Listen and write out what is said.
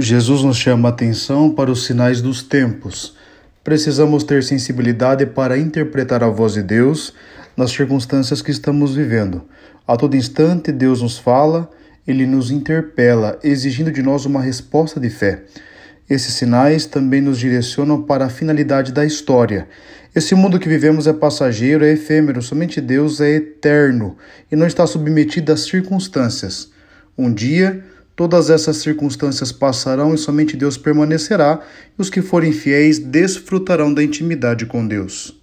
Jesus nos chama a atenção para os sinais dos tempos. Precisamos ter sensibilidade para interpretar a voz de Deus nas circunstâncias que estamos vivendo. A todo instante, Deus nos fala, ele nos interpela, exigindo de nós uma resposta de fé. Esses sinais também nos direcionam para a finalidade da história. Esse mundo que vivemos é passageiro, é efêmero, somente Deus é eterno e não está submetido às circunstâncias. Um dia, Todas essas circunstâncias passarão e somente Deus permanecerá, e os que forem fiéis desfrutarão da intimidade com Deus.